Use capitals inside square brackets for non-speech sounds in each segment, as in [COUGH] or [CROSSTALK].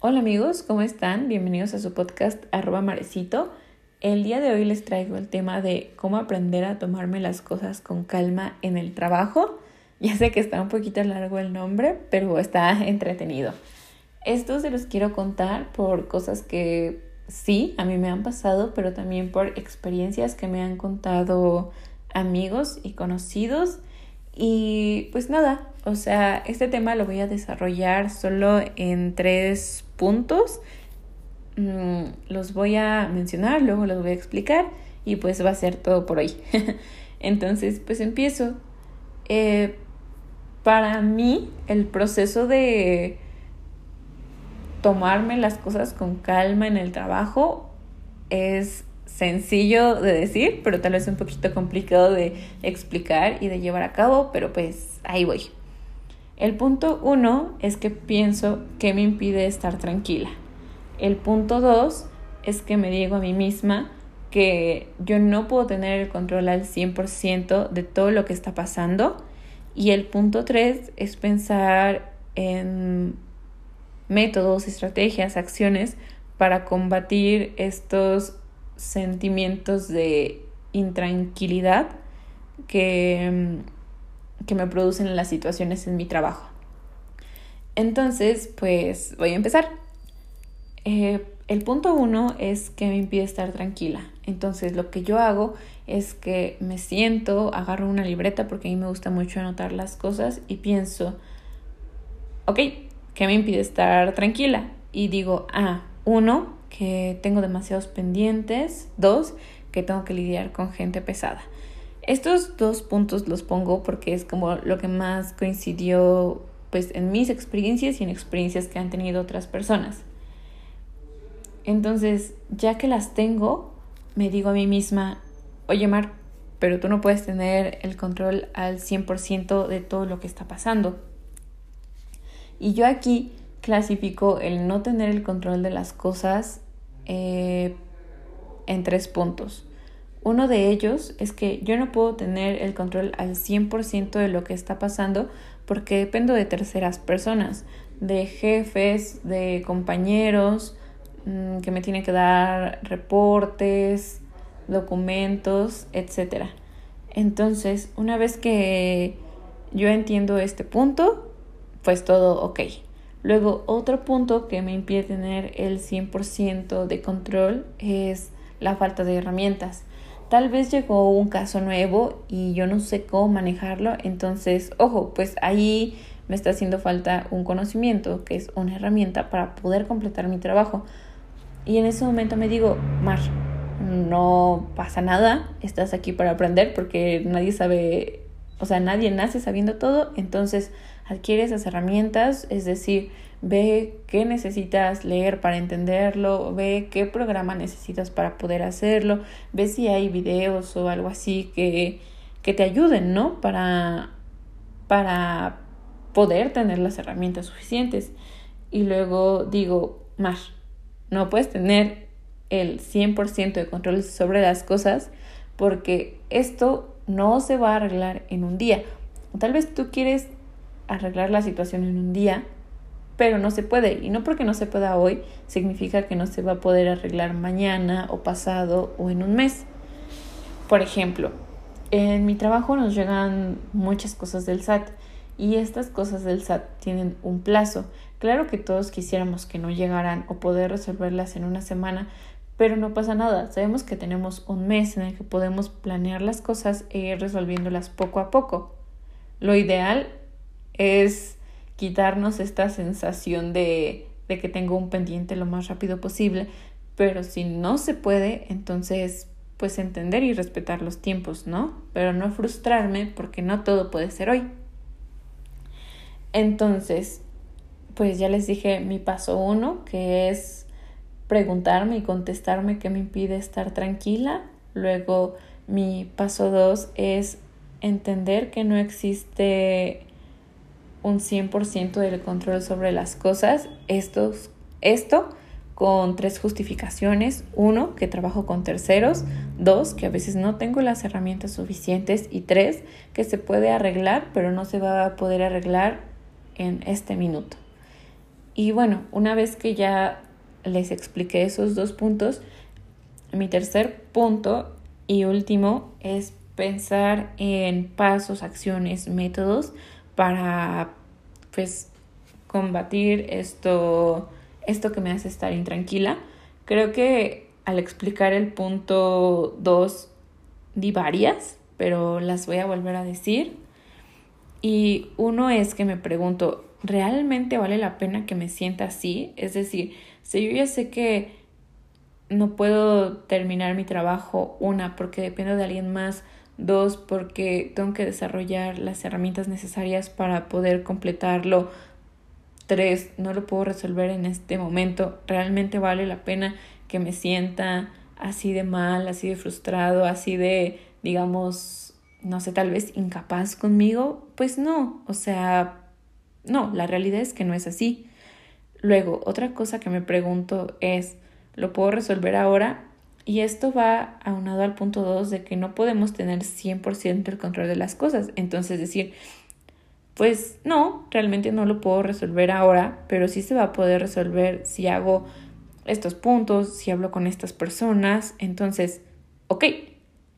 Hola amigos, ¿cómo están? Bienvenidos a su podcast arroba marecito. El día de hoy les traigo el tema de cómo aprender a tomarme las cosas con calma en el trabajo. Ya sé que está un poquito largo el nombre, pero está entretenido. Esto se los quiero contar por cosas que sí, a mí me han pasado, pero también por experiencias que me han contado amigos y conocidos. Y pues nada, o sea, este tema lo voy a desarrollar solo en tres puntos. Mm, los voy a mencionar, luego los voy a explicar y pues va a ser todo por hoy. [LAUGHS] Entonces, pues empiezo. Eh, para mí, el proceso de tomarme las cosas con calma en el trabajo es sencillo de decir, pero tal vez un poquito complicado de explicar y de llevar a cabo, pero pues ahí voy. El punto uno es que pienso que me impide estar tranquila. El punto dos es que me digo a mí misma que yo no puedo tener el control al 100% de todo lo que está pasando. Y el punto tres es pensar en métodos, estrategias, acciones para combatir estos sentimientos de intranquilidad que, que me producen las situaciones en mi trabajo. Entonces, pues voy a empezar. Eh, el punto uno es que me impide estar tranquila. Entonces, lo que yo hago es que me siento, agarro una libreta porque a mí me gusta mucho anotar las cosas y pienso, ok, ¿qué me impide estar tranquila? Y digo, ah, uno, que tengo demasiados pendientes. Dos, que tengo que lidiar con gente pesada. Estos dos puntos los pongo porque es como lo que más coincidió pues en mis experiencias y en experiencias que han tenido otras personas. Entonces, ya que las tengo, me digo a mí misma, oye Mar, pero tú no puedes tener el control al 100% de todo lo que está pasando. Y yo aquí clasifico el no tener el control de las cosas eh, en tres puntos. Uno de ellos es que yo no puedo tener el control al 100% de lo que está pasando porque dependo de terceras personas, de jefes, de compañeros mm, que me tienen que dar reportes, documentos, etc. Entonces, una vez que yo entiendo este punto, pues todo ok. Luego, otro punto que me impide tener el 100% de control es la falta de herramientas. Tal vez llegó un caso nuevo y yo no sé cómo manejarlo, entonces, ojo, pues ahí me está haciendo falta un conocimiento, que es una herramienta para poder completar mi trabajo. Y en ese momento me digo, Mar, no pasa nada, estás aquí para aprender porque nadie sabe, o sea, nadie nace sabiendo todo, entonces adquiere esas herramientas, es decir, ve qué necesitas leer para entenderlo, ve qué programa necesitas para poder hacerlo, ve si hay videos o algo así que, que te ayuden, ¿no? Para, para poder tener las herramientas suficientes. Y luego digo, más, no puedes tener el 100% de control sobre las cosas porque esto no se va a arreglar en un día. Tal vez tú quieres arreglar la situación en un día, pero no se puede. Y no porque no se pueda hoy, significa que no se va a poder arreglar mañana o pasado o en un mes. Por ejemplo, en mi trabajo nos llegan muchas cosas del SAT y estas cosas del SAT tienen un plazo. Claro que todos quisiéramos que no llegaran o poder resolverlas en una semana, pero no pasa nada. Sabemos que tenemos un mes en el que podemos planear las cosas e ir resolviéndolas poco a poco. Lo ideal es quitarnos esta sensación de, de que tengo un pendiente lo más rápido posible, pero si no se puede, entonces pues entender y respetar los tiempos, ¿no? Pero no frustrarme porque no todo puede ser hoy. Entonces, pues ya les dije mi paso uno, que es preguntarme y contestarme qué me impide estar tranquila. Luego, mi paso dos es entender que no existe un 100% del control sobre las cosas. Esto, esto con tres justificaciones. Uno, que trabajo con terceros. Dos, que a veces no tengo las herramientas suficientes. Y tres, que se puede arreglar, pero no se va a poder arreglar en este minuto. Y bueno, una vez que ya les expliqué esos dos puntos, mi tercer punto y último es pensar en pasos, acciones, métodos para pues combatir esto esto que me hace estar intranquila. Creo que al explicar el punto 2 di varias, pero las voy a volver a decir. Y uno es que me pregunto, ¿realmente vale la pena que me sienta así? Es decir, si yo ya sé que no puedo terminar mi trabajo, una, porque dependo de alguien más, dos, porque tengo que desarrollar las herramientas necesarias para poder completarlo, tres, no lo puedo resolver en este momento, realmente vale la pena que me sienta así de mal, así de frustrado, así de, digamos, no sé, tal vez incapaz conmigo, pues no, o sea, no, la realidad es que no es así. Luego, otra cosa que me pregunto es, ¿lo puedo resolver ahora? Y esto va aunado al punto 2 de que no podemos tener 100% el control de las cosas. Entonces, decir, pues no, realmente no lo puedo resolver ahora, pero sí se va a poder resolver si hago estos puntos, si hablo con estas personas. Entonces, ok,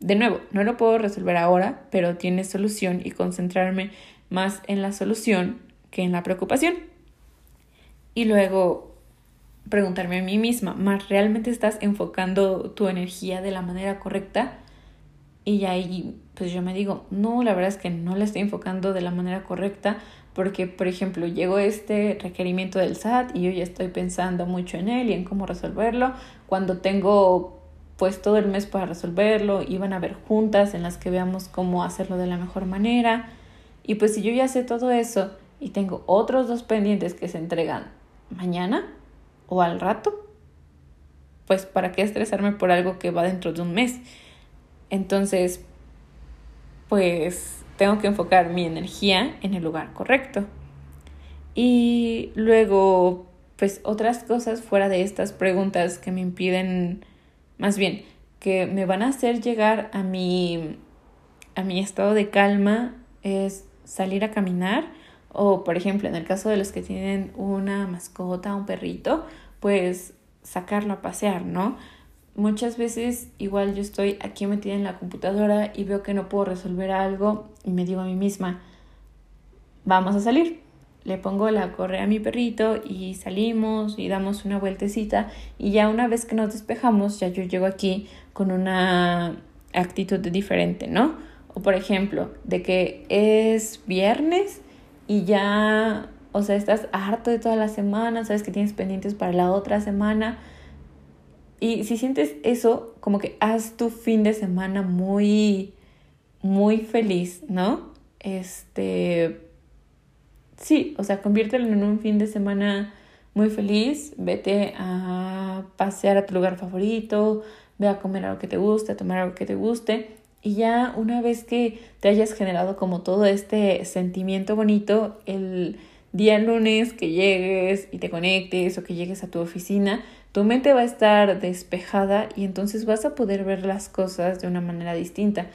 de nuevo, no lo puedo resolver ahora, pero tiene solución y concentrarme más en la solución que en la preocupación. Y luego preguntarme a mí misma, ¿más realmente estás enfocando tu energía de la manera correcta? Y ahí pues yo me digo, no, la verdad es que no la estoy enfocando de la manera correcta porque, por ejemplo, llegó este requerimiento del SAT y yo ya estoy pensando mucho en él y en cómo resolverlo. Cuando tengo pues todo el mes para resolverlo, iban a haber juntas en las que veamos cómo hacerlo de la mejor manera. Y pues si yo ya sé todo eso y tengo otros dos pendientes que se entregan mañana o al rato, pues para qué estresarme por algo que va dentro de un mes. Entonces, pues tengo que enfocar mi energía en el lugar correcto. Y luego, pues otras cosas fuera de estas preguntas que me impiden, más bien, que me van a hacer llegar a mi, a mi estado de calma es salir a caminar o, por ejemplo, en el caso de los que tienen una mascota, un perrito, pues sacarlo a pasear, ¿no? Muchas veces igual yo estoy aquí metida en la computadora y veo que no puedo resolver algo y me digo a mí misma, vamos a salir. Le pongo la correa a mi perrito y salimos y damos una vueltecita y ya una vez que nos despejamos ya yo llego aquí con una actitud diferente, ¿no? O por ejemplo, de que es viernes y ya, o sea, estás harto de toda la semana, sabes que tienes pendientes para la otra semana y si sientes eso, como que haz tu fin de semana muy, muy feliz, ¿no? Este, sí, o sea, conviértelo en un fin de semana muy feliz, vete a pasear a tu lugar favorito, ve a comer algo que te guste, a tomar algo que te guste. Y ya una vez que te hayas generado como todo este sentimiento bonito, el día lunes que llegues y te conectes o que llegues a tu oficina, tu mente va a estar despejada y entonces vas a poder ver las cosas de una manera distinta.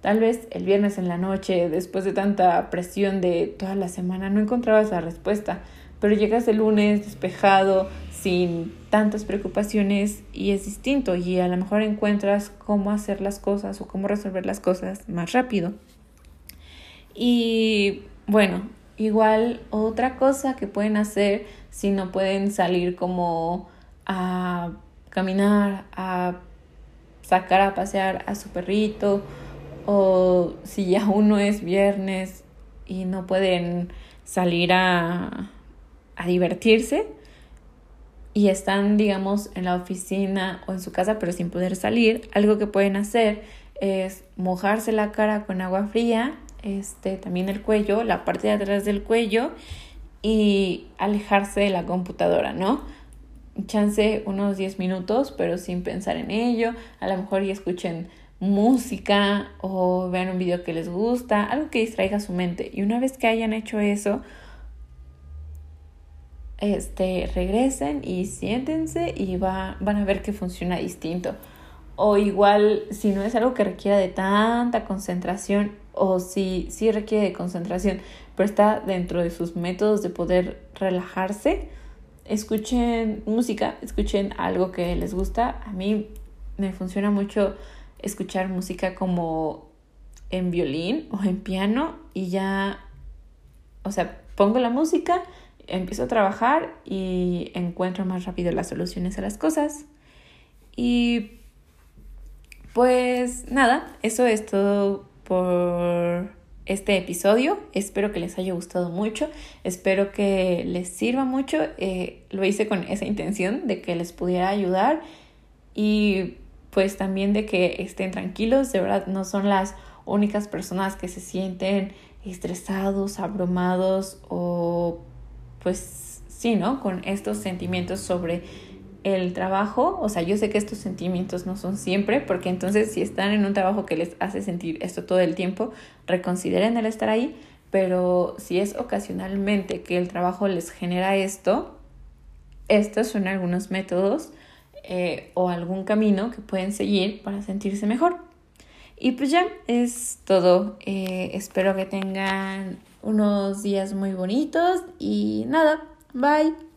Tal vez el viernes en la noche, después de tanta presión de toda la semana, no encontrabas la respuesta, pero llegas el lunes despejado, sin tantas preocupaciones y es distinto y a lo mejor encuentras cómo hacer las cosas o cómo resolver las cosas más rápido. Y bueno, igual otra cosa que pueden hacer si no pueden salir como a caminar, a sacar a pasear a su perrito o si ya uno es viernes y no pueden salir a, a divertirse y están, digamos, en la oficina o en su casa pero sin poder salir, algo que pueden hacer es mojarse la cara con agua fría, este, también el cuello, la parte de atrás del cuello y alejarse de la computadora, ¿no? chance unos 10 minutos, pero sin pensar en ello. A lo mejor ya escuchen música o vean un video que les gusta, algo que distraiga su mente. Y una vez que hayan hecho eso, este, regresen y siéntense y va, van a ver que funciona distinto. O igual, si no es algo que requiera de tanta concentración, o si sí requiere de concentración, pero está dentro de sus métodos de poder relajarse, escuchen música, escuchen algo que les gusta. A mí me funciona mucho escuchar música como en violín o en piano y ya, o sea, pongo la música, empiezo a trabajar y encuentro más rápido las soluciones a las cosas. Y pues nada, eso es todo por este episodio. Espero que les haya gustado mucho, espero que les sirva mucho. Eh, lo hice con esa intención de que les pudiera ayudar y pues también de que estén tranquilos. De verdad, no son las únicas personas que se sienten estresados, abrumados o pues sí, ¿no? Con estos sentimientos sobre el trabajo, o sea, yo sé que estos sentimientos no son siempre, porque entonces si están en un trabajo que les hace sentir esto todo el tiempo, reconsideren el estar ahí, pero si es ocasionalmente que el trabajo les genera esto, estos son algunos métodos eh, o algún camino que pueden seguir para sentirse mejor. Y pues ya es todo. Eh, espero que tengan unos días muy bonitos y nada, bye.